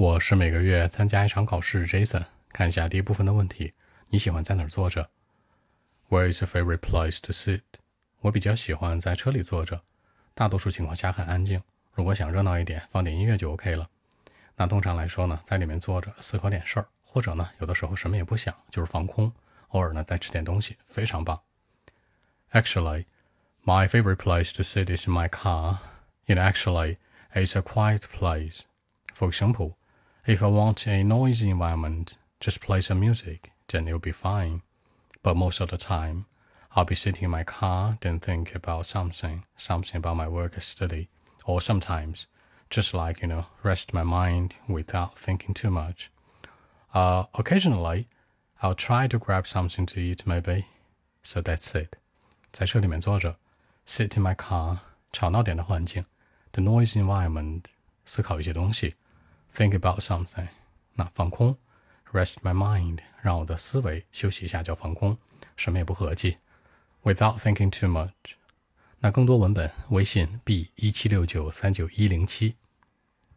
我是每个月参加一场考试，Jason。看一下第一部分的问题，你喜欢在哪儿坐着？Where is your favorite place to sit？我比较喜欢在车里坐着，大多数情况下很安静。如果想热闹一点，放点音乐就 OK 了。那通常来说呢，在里面坐着思考点事儿，或者呢，有的时候什么也不想，就是放空。偶尔呢，再吃点东西，非常棒。Actually, my favorite place to sit is my car. You know, actually, it's a quiet place. For example. If I want a noisy environment, just play some music, then it'll be fine. But most of the time, I'll be sitting in my car, then think about something, something about my work or study, or sometimes just like, you know, rest my mind without thinking too much. Uh, occasionally, I'll try to grab something to eat maybe. So that's it. 在车里面坐着，sit in my car，吵闹点的环境，the noisy environment，思考一些东西。 Think about something，那放空；rest my mind，让我的思维休息一下叫放空，什么也不合计。Without thinking too much，那更多文本微信 b 一七六九三九一零七。